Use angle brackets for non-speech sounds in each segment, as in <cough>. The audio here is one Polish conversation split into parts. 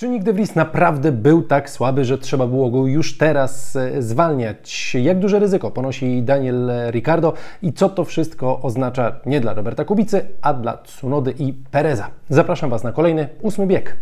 Czy Nick DeVries naprawdę był tak słaby, że trzeba było go już teraz e, zwalniać? Jak duże ryzyko ponosi Daniel Ricardo i co to wszystko oznacza nie dla Roberta Kubicy, a dla Tsunody i Pereza? Zapraszam Was na kolejny ósmy bieg.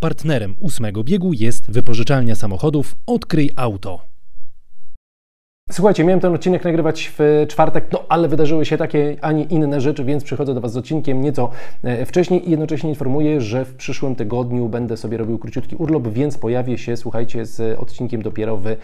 Partnerem ósmego biegu jest wypożyczalnia samochodów Odkryj Auto. Słuchajcie, miałem ten odcinek nagrywać w czwartek, no ale wydarzyły się takie, a nie inne rzeczy, więc przychodzę do Was z odcinkiem nieco e, wcześniej i jednocześnie informuję, że w przyszłym tygodniu będę sobie robił króciutki urlop, więc pojawię się, słuchajcie, z odcinkiem dopiero w e,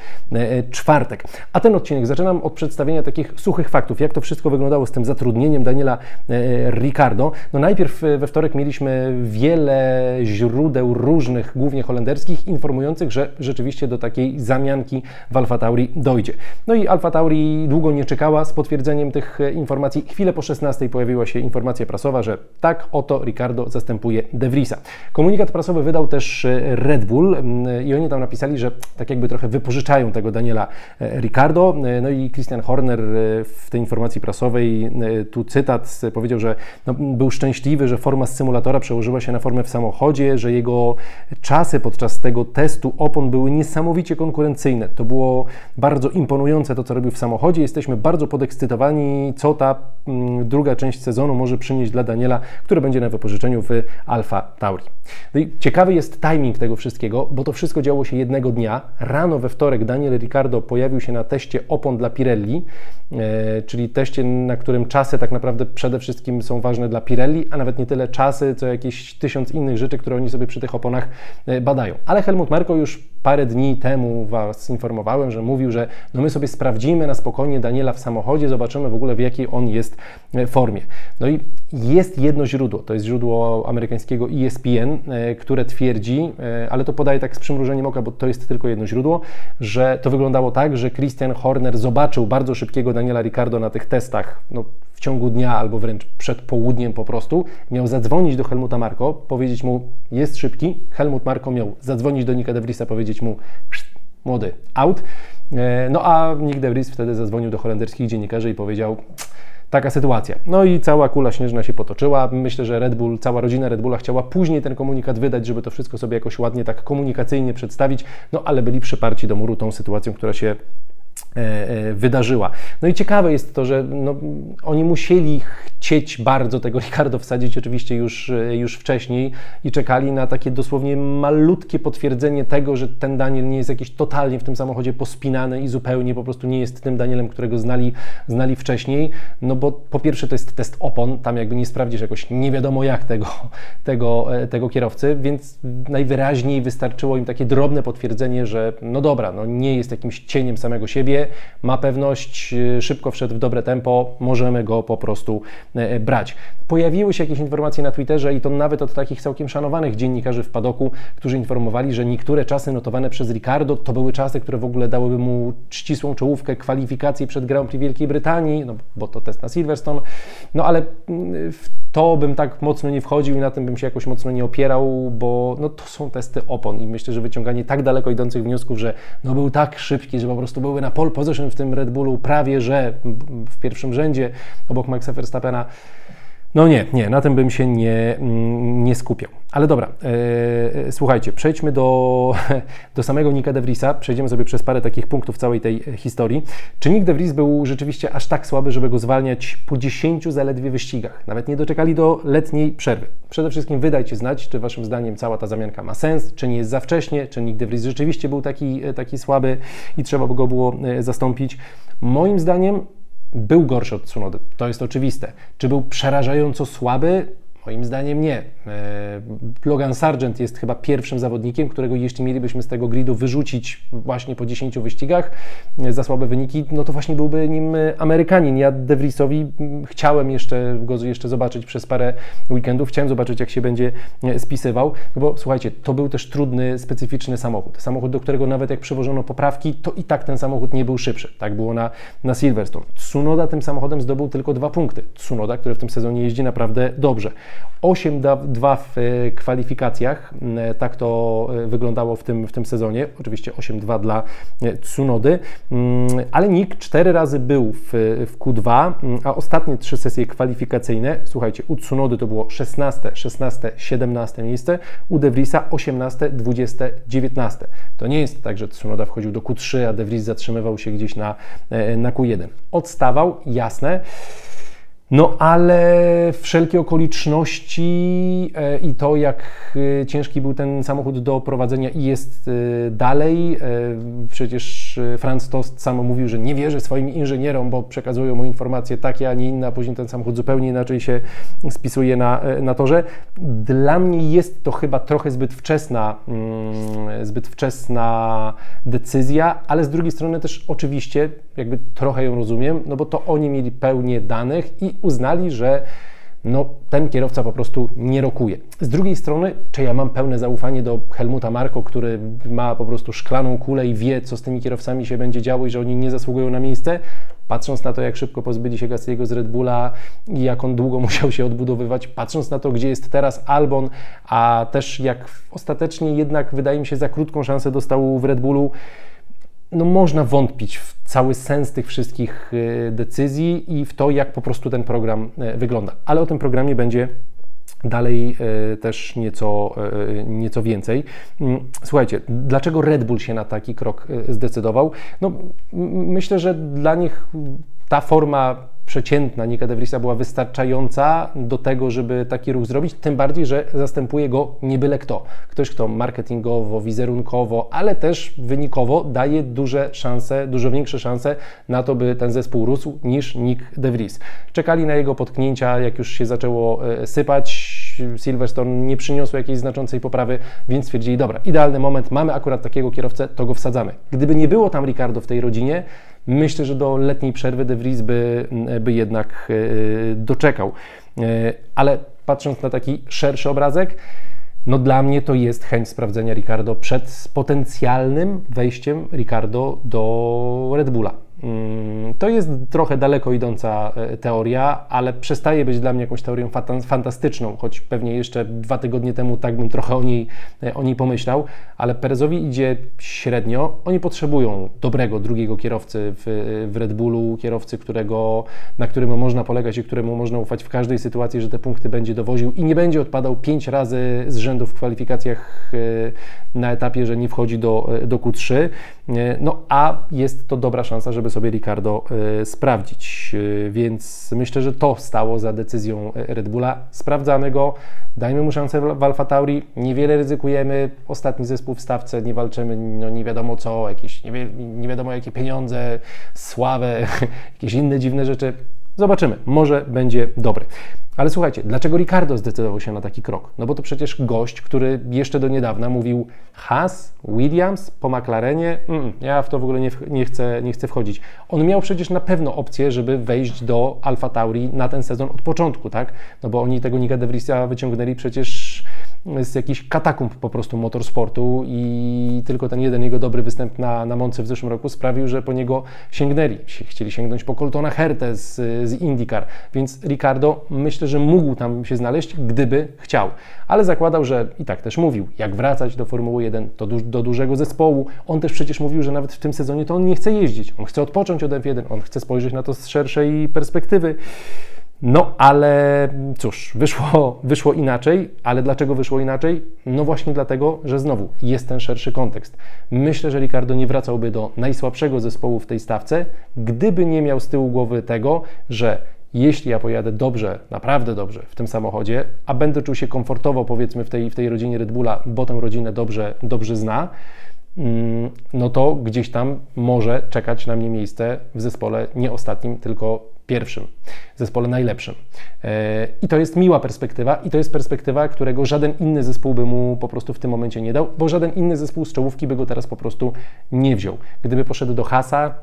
czwartek. A ten odcinek zaczynam od przedstawienia takich suchych faktów, jak to wszystko wyglądało z tym zatrudnieniem Daniela e, Ricardo. No najpierw we wtorek mieliśmy wiele źródeł różnych, głównie holenderskich, informujących, że rzeczywiście do takiej zamianki w Alfa Tauri dojdzie. No i Alfa Tauri długo nie czekała z potwierdzeniem tych e, informacji. Chwilę po 16 pojawiła się informacja prasowa, że tak oto Ricardo zastępuje De Vriesa. Komunikat prasowy wydał też e, Red Bull i oni tam napisali, że tak jakby trochę wypożyczają tego Daniela e, Ricardo. No i Christian Horner w tej informacji prasowej, tu cytat, powiedział, że no, był szczęśliwy, że forma z symulatora przełożyła się na formę w samochodzie, że jego czasy podczas tego testu opon były niesamowicie konkurencyjne. To było bardzo imponujące to, co robił w samochodzie. Jesteśmy bardzo podekscytowani, co ta mm, druga część sezonu może przynieść dla Daniela, który będzie na wypożyczeniu w Alfa Tauri. No ciekawy jest timing tego wszystkiego, bo to wszystko działo się jednego dnia. Rano we wtorek Daniel Ricciardo pojawił się na teście opon dla Pirelli, e, czyli teście, na którym czasy tak naprawdę przede wszystkim są ważne dla Pirelli, a nawet nie tyle czasy, co jakieś tysiąc innych rzeczy, które oni sobie przy tych oponach e, badają. Ale Helmut Marko już parę dni temu Was informowałem, że mówił, że no my sobie sprawdzimy na spokojnie Daniela w samochodzie, zobaczymy w ogóle w jakiej on jest e, formie. No i jest jedno źródło, to jest źródło amerykańskiego ESPN, e, które twierdzi, e, ale to podaje tak z przymrużeniem oka, bo to jest tylko jedno źródło, że to wyglądało tak, że Christian Horner zobaczył bardzo szybkiego Daniela Ricardo na tych testach no, w ciągu dnia albo wręcz przed południem po prostu, miał zadzwonić do Helmuta Marko, powiedzieć mu, jest szybki. Helmut Marko miał zadzwonić do Nika De Vriesa, powiedzieć mu, młody, out. E, no a Nick De Vries wtedy zadzwonił do holenderskich dziennikarzy i powiedział, taka sytuacja. No i cała kula śnieżna się potoczyła. Myślę, że Red Bull, cała rodzina Red Bulla chciała później ten komunikat wydać, żeby to wszystko sobie jakoś ładnie tak komunikacyjnie przedstawić, no ale byli przyparci do muru tą sytuacją, która się wydarzyła. No i ciekawe jest to, że no, oni musieli chcieć bardzo tego Ricardo wsadzić oczywiście już, e, już wcześniej i czekali na takie dosłownie malutkie potwierdzenie tego, że ten Daniel nie jest jakiś totalnie w tym samochodzie pospinany i zupełnie po prostu nie jest tym Danielem, którego znali, znali wcześniej, no bo po pierwsze to jest test opon, tam jakby nie sprawdzisz jakoś nie wiadomo jak tego, tego, tego kierowcy, więc najwyraźniej wystarczyło im takie drobne potwierdzenie, że no dobra, no nie jest jakimś cieniem samego siebie, ma pewność, y, szybko wszedł w dobre tempo, możemy go po prostu e, e, brać. Pojawiły się jakieś informacje na Twitterze i to nawet od takich całkiem szanowanych dziennikarzy w padoku, którzy informowali, że niektóre czasy notowane przez Ricardo to były czasy, które w ogóle dałyby mu ścisłą czołówkę kwalifikacji przed Grand Prix Wielkiej Brytanii, no bo to test na Silverstone, no ale mm, w to bym tak mocno nie wchodził i na tym bym się jakoś mocno nie opierał, bo no, to są testy opon i myślę, że wyciąganie tak daleko idących wniosków, że no, był tak szybki, że po prostu były na pole position w tym Red Bullu prawie, że w pierwszym rzędzie obok Maxa Verstappena, no nie, nie, na tym bym się nie, mm, nie skupiał. Ale dobra, e, słuchajcie, przejdźmy do, <laughs> do samego Nika De Vriesa. Przejdziemy sobie przez parę takich punktów całej tej historii. Czy Nick De Vries był rzeczywiście aż tak słaby, żeby go zwalniać po 10 zaledwie wyścigach? Nawet nie doczekali do letniej przerwy. Przede wszystkim wydajcie znać, czy waszym zdaniem cała ta zamianka ma sens, czy nie jest za wcześnie, czy Nick De Vries rzeczywiście był taki, taki słaby i trzeba by go było e, zastąpić. Moim zdaniem był gorszy od Tsunody, to jest oczywiste. Czy był przerażająco słaby? Moim zdaniem nie. E, Logan Sargent jest chyba pierwszym zawodnikiem, którego jeśli mielibyśmy z tego gridu wyrzucić właśnie po 10 wyścigach e, za słabe wyniki, no to właśnie byłby nim e, Amerykanin. Ja De Vriesowi chciałem jeszcze go jeszcze zobaczyć przez parę weekendów, chciałem zobaczyć jak się będzie spisywał, no bo słuchajcie, to był też trudny, specyficzny samochód. Samochód, do którego nawet jak przywożono poprawki, to i tak ten samochód nie był szybszy. Tak było na, na Silverstone. Tsunoda tym samochodem zdobył tylko dwa punkty. Tsunoda, który w tym sezonie jeździ naprawdę dobrze. 8-2 w e, kwalifikacjach, tak to wyglądało w tym, w tym sezonie, oczywiście 8-2 dla Tsunody, ale Nick 4 razy był w, w Q2, a ostatnie trzy sesje kwalifikacyjne, słuchajcie, u Tsunody to było 16, 16, 17 miejsce, u De Vriesa 18, 20, 19. To nie jest tak, że Tsunoda wchodził do Q3, a De Vries zatrzymywał się gdzieś na, na Q1. Odstawał, jasne. No ale wszelkie okoliczności e, i to, jak e, ciężki był ten samochód do prowadzenia i jest e, dalej, przecież Franz Tost sam mówił, że nie wierzy swoim inżynierom, bo przekazują mu informacje takie, a nie inne, a później ten samochód zupełnie inaczej się spisuje na, na torze. Dla mnie jest to chyba trochę zbyt wczesna, mm, zbyt wczesna decyzja, ale z drugiej strony też oczywiście jakby trochę ją rozumiem, no bo to oni mieli pełnię danych i uznali, że no, ten kierowca po prostu nie rokuje. Z drugiej strony, czy ja mam pełne zaufanie do Helmuta Marko, który ma po prostu szklaną kulę i wie, co z tymi kierowcami się będzie działo i że oni nie zasługują na miejsce? Patrząc na to, jak szybko pozbyli się Gastiego z Red Bulla i jak on długo <laughs> musiał się odbudowywać, patrząc na to, gdzie jest teraz Albon, a też jak ostatecznie jednak, wydaje mi się, za krótką szansę dostał w Red Bullu, no można wątpić w cały sens tych wszystkich y, decyzji i w to, jak po prostu ten program y, wygląda. Ale o tym programie będzie dalej y, też nieco, nieco więcej. Mm, słuchajcie, dlaczego Red Bull się na taki krok zdecydował? No, myślę, że dla nich ta forma przeciętna Nika de Vriesa była wystarczająca do tego, żeby taki ruch zrobić, tym bardziej, że zastępuje go nie byle kto. Ktoś, kto marketingowo, wizerunkowo, ale też wynikowo daje duże szanse, dużo większe szanse na to, by ten zespół rósł niż Nick de Vries. Czekali na jego potknięcia, jak już się zaczęło e, sypać, Silverstone nie przyniosło jakiejś znaczącej poprawy, więc stwierdzili, dobra, idealny moment, mamy akurat takiego kierowcę, to go wsadzamy. Gdyby nie było tam Ricardo w tej rodzinie, myślę, że do letniej przerwy De Vries by, by jednak e, doczekał. E, ale patrząc na taki szerszy obrazek, no dla mnie to jest chęć sprawdzenia Ricardo przed potencjalnym wejściem Ricardo do Red Bulla. Mm, to jest trochę daleko idąca e, teoria, ale przestaje być dla mnie jakąś teorią fantastyczną, choć pewnie jeszcze dwa tygodnie temu tak bym trochę o niej, e, o niej pomyślał, ale Perezowi idzie średnio. Oni potrzebują dobrego drugiego kierowcy w, w Red Bullu, kierowcy, którego, na którym można polegać i któremu można ufać w każdej sytuacji, że te punkty będzie dowoził i nie będzie odpadał pięć razy z rzędu w kwalifikacjach e, na etapie, że nie wchodzi do, do Q3. No a jest to dobra szansa, żeby sobie Ricardo e, sprawdzić. E, więc myślę, że to stało za decyzją e, Red Bulla. Sprawdzamy go, dajmy mu szansę w Alfa Tauri, niewiele ryzykujemy. Ostatni zespół w stawce, nie walczymy, no nie wiadomo co, jakieś nie, wi nie wiadomo jakie pieniądze, sławę, <laughs> jakieś inne dziwne rzeczy. Zobaczymy, może będzie dobry. Ale słuchajcie, dlaczego Ricardo zdecydował się na taki krok? No bo to przecież gość, który jeszcze do niedawna mówił Haas, Williams po McLarenie, mm, ja w to w ogóle nie, nie, chcę, nie chcę wchodzić. On miał przecież na pewno opcję, żeby wejść do Alfa Tauri na ten sezon od początku, tak? No bo oni tego Nika de Vriesa wyciągnęli przecież z jakichś katakumb po prostu motorsportu i tylko ten jeden jego dobry występ na, na Monce w zeszłym roku sprawił, że po niego sięgnęli. Chcieli sięgnąć po Coltona Hertę z, z IndyCar, więc Ricardo myślę, że mógł tam się znaleźć, gdyby chciał. Ale zakładał, że i tak też mówił, jak wracać do Formuły 1, to do, do dużego zespołu. On też przecież mówił, że nawet w tym sezonie to on nie chce jeździć. On chce odpocząć od F1, on chce spojrzeć na to z szerszej perspektywy. No ale cóż, wyszło, <laughs> wyszło inaczej, ale dlaczego wyszło inaczej? No właśnie dlatego, że znowu jest ten szerszy kontekst. Myślę, że Ricardo nie wracałby do najsłabszego zespołu w tej stawce, gdyby nie miał z tyłu głowy tego, że jeśli ja pojadę dobrze, naprawdę dobrze w tym samochodzie, a będę czuł się komfortowo powiedzmy w tej, w tej rodzinie Red Bulla, bo tę rodzinę dobrze, dobrze zna, mm, no to gdzieś tam może czekać na mnie miejsce w zespole nie ostatnim, tylko pierwszym, zespole najlepszym. E, I to jest miła perspektywa i to jest perspektywa, którego żaden inny zespół by mu po prostu w tym momencie nie dał, bo żaden inny zespół z czołówki by go teraz po prostu nie wziął. Gdyby poszedł do Hasa,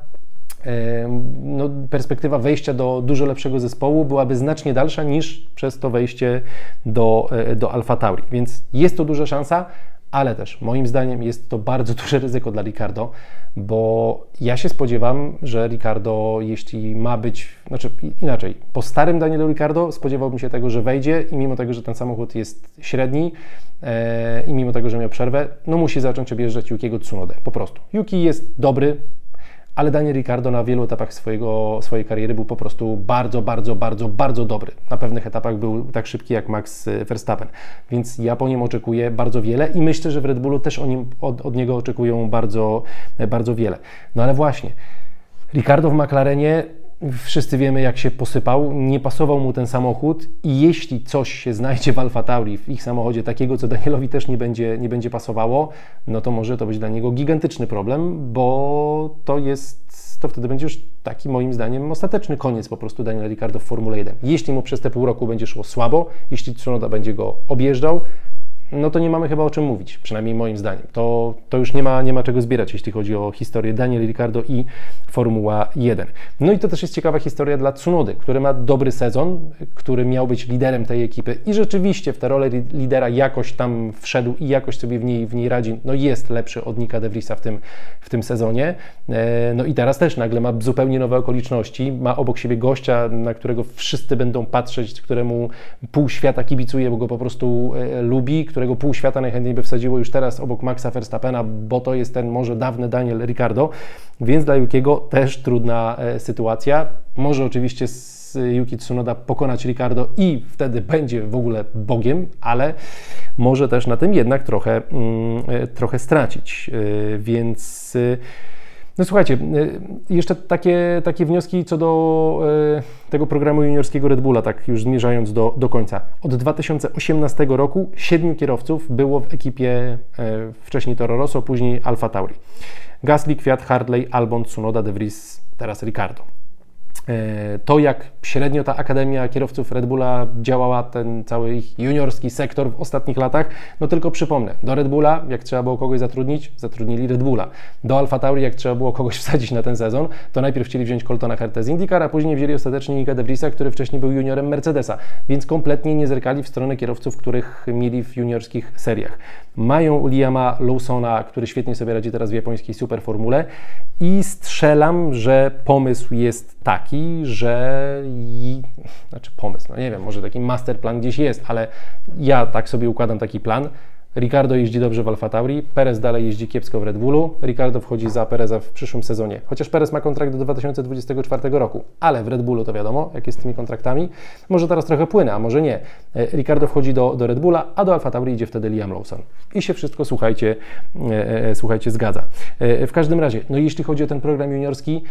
e, no, perspektywa wejścia do dużo lepszego zespołu byłaby znacznie dalsza niż przez to wejście do, e, do Alfa Tauri. Więc jest to duża szansa, ale też moim zdaniem jest to bardzo <laughs> duże ryzyko dla Ricardo, bo ja się spodziewam, że Ricardo, jeśli ma być, znaczy inaczej, po starym Danielu Ricardo spodziewałbym się tego, że wejdzie i mimo tego, że ten samochód jest średni e, i mimo tego, że miał przerwę, no musi zacząć objeżdżać Yukiego Tsunodę, po prostu. Yuki jest dobry, ale Daniel Ricardo na wielu etapach swojego, swojej kariery był po prostu bardzo, bardzo, bardzo, bardzo dobry. Na pewnych etapach był tak szybki jak Max Verstappen, więc ja po nim oczekuję bardzo wiele i myślę, że w Red Bullu też nim, od, od niego oczekują bardzo, bardzo wiele. No ale właśnie, Ricardo w McLarenie Wszyscy wiemy, jak się posypał, nie pasował mu ten samochód i jeśli coś się znajdzie w Alfa Tauri, w ich samochodzie, takiego, co Danielowi też nie będzie, nie będzie pasowało, no to może to być dla niego gigantyczny problem, bo to jest, to wtedy będzie już taki moim zdaniem ostateczny koniec po prostu Daniela Ricardo w Formule 1. Jeśli mu przez te pół roku będzie szło słabo, jeśli Tsunoda będzie go objeżdżał, no to nie mamy chyba o czym mówić, przynajmniej moim zdaniem. To, to już nie ma, nie ma czego zbierać, jeśli chodzi o historię Daniel Ricardo i Formuła 1. No i to też jest ciekawa historia dla Tsunody, który ma dobry sezon, który miał być liderem tej ekipy i rzeczywiście w tę rolę lidera jakoś tam wszedł i jakoś sobie w niej, w niej radzi. No jest lepszy od Nika De Vriesa w tym, w tym sezonie. E, no i teraz też nagle ma zupełnie nowe okoliczności, ma obok siebie gościa, na którego wszyscy będą patrzeć, któremu pół świata kibicuje, bo go po prostu e, lubi, którego pół świata najchętniej by wsadziło już teraz obok Maxa Verstappena, bo to jest ten może dawny Daniel Ricardo, więc dla Yukiego też trudna e, sytuacja. Może oczywiście Yuki Tsunoda pokonać Ricardo i wtedy będzie w ogóle Bogiem, ale może też na tym jednak trochę, mm, e, trochę stracić. E, więc no słuchajcie, y, jeszcze takie, takie wnioski co do y, tego programu juniorskiego Red Bulla, tak już zmierzając do, do końca. Od 2018 roku siedmiu kierowców było w ekipie y, wcześniej Toro Rosso, później Alfa Tauri. Gasly, Kwiat, Hartley, Albon, Tsunoda, De Vries, teraz Ricardo. E, to, jak średnio ta Akademia Kierowców Red Bulla działała, ten cały ich juniorski sektor w ostatnich latach, no tylko przypomnę, do Red Bulla, jak trzeba było kogoś zatrudnić, zatrudnili Red Bulla. Do Alfa Tauri, jak trzeba było kogoś <laughs> wsadzić na ten sezon, to najpierw chcieli wziąć Coltona Hertę z IndyCar, a później wzięli ostatecznie Nika De Vriesa, który wcześniej był juniorem Mercedesa, więc kompletnie nie zerkali w stronę kierowców, których mieli w juniorskich seriach. Mają Liama Lawsona, który świetnie sobie radzi teraz w japońskiej superformule i strzelam, że pomysł jest taki, że i, znaczy pomysł, no nie wiem, może taki masterplan gdzieś jest, ale ja tak sobie układam taki plan, Ricardo jeździ dobrze w Alfa Tauri, Perez dalej jeździ kiepsko w Red Bullu, Ricardo wchodzi za Pereza w przyszłym sezonie. Chociaż Perez ma kontrakt do 2024 roku, ale w Red Bullu to wiadomo, jak jest z tymi kontraktami. Może teraz trochę płynę, a może nie. E, Ricardo wchodzi do, do Red Bulla, a do Alfa Tauri idzie wtedy Liam Lawson. I się wszystko, słuchajcie, e, e, słuchajcie, zgadza. W każdym razie, no jeśli chodzi o ten program juniorski,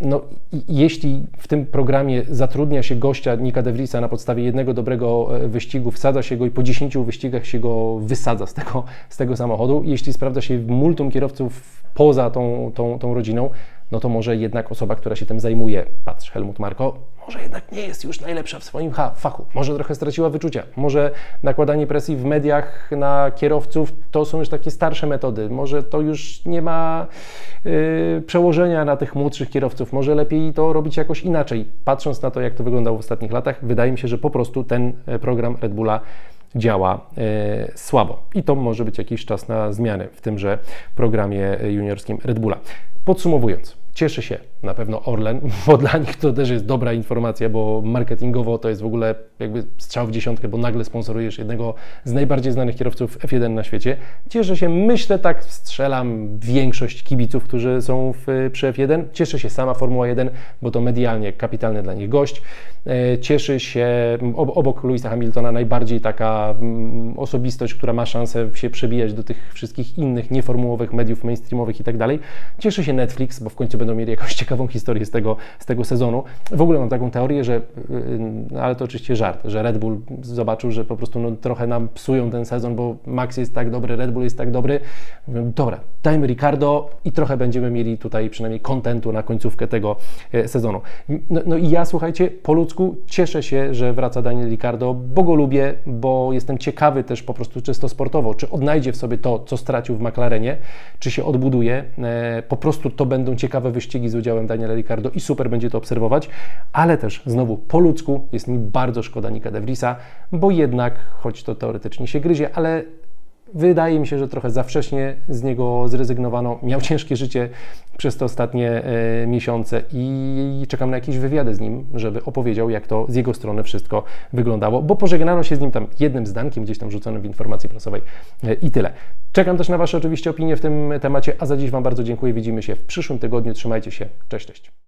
no, jeśli w tym programie zatrudnia się gościa Nika De Vriesa na podstawie jednego dobrego e, wyścigu, wsadza się go i po 10 wyścigach się go wysadza z tego, z tego samochodu, jeśli sprawdza się multum kierowców poza tą, tą, tą rodziną, no to może jednak osoba, która się tym zajmuje, patrz Helmut Marko, może jednak nie jest już najlepsza w swoim fachu, może trochę straciła wyczucia, może nakładanie presji w mediach na kierowców to są już takie starsze metody, może to już nie ma yy, przełożenia na tych młodszych kierowców, może lepiej to robić jakoś inaczej. Patrząc na to, jak to wyglądało w ostatnich latach, wydaje mi się, że po prostu ten e, program Red Bulla działa e, słabo. I to może być jakiś czas na zmiany w tymże programie juniorskim Red Bulla. Podsumowując, cieszy się na pewno Orlen, <laughs> bo dla nich to też jest dobra informacja, bo marketingowo to jest w ogóle jakby strzał w dziesiątkę, bo nagle sponsorujesz jednego z najbardziej znanych kierowców F1 na świecie. Cieszę się, myślę tak, strzelam większość kibiców, którzy są w, przy F1. Cieszy się sama Formuła 1, bo to medialnie kapitalny dla nich gość. E, cieszy się obok Louisa Hamiltona najbardziej taka osobistość, która ma szansę się przebijać do tych wszystkich innych nieformułowych mediów mainstreamowych i tak dalej. Cieszy się Netflix, bo w końcu będą mieli jakąś <laughs> ciekawą historię z tego, z tego sezonu. W ogóle mam taką teorię, że, y, ale to oczywiście żart, że Red Bull zobaczył, że po prostu no, trochę nam psują ten sezon, bo Max jest tak dobry, Red Bull jest tak dobry. Mówię, dobra, dajmy Ricardo i trochę będziemy mieli tutaj przynajmniej kontentu na końcówkę tego e, sezonu. No, no i ja, słuchajcie, po cieszę się, że wraca Daniel Ricardo, bo go lubię, bo jestem ciekawy też po prostu czysto sportowo, czy odnajdzie w sobie to, co stracił w McLarenie, czy się odbuduje. E, po prostu to będą ciekawe wyścigi z udziałem Daniela Ricardo i super będzie to obserwować, ale też znowu po ludzku jest mi bardzo szkoda Nika De Vriesa, bo jednak, choć to teoretycznie się gryzie, ale Wydaje mi się, że trochę za wcześnie z niego zrezygnowano. Miał ciężkie życie przez te ostatnie e, miesiące i czekam na jakieś wywiady z nim, żeby opowiedział, jak to z jego strony wszystko wyglądało, bo pożegnano się z nim tam jednym zdankiem, gdzieś tam rzuconym w informacji prasowej e, i tyle. Czekam też na Wasze oczywiście opinie w tym temacie, a za dziś Wam bardzo dziękuję. Widzimy się w przyszłym tygodniu. Trzymajcie się. Cześć, cześć.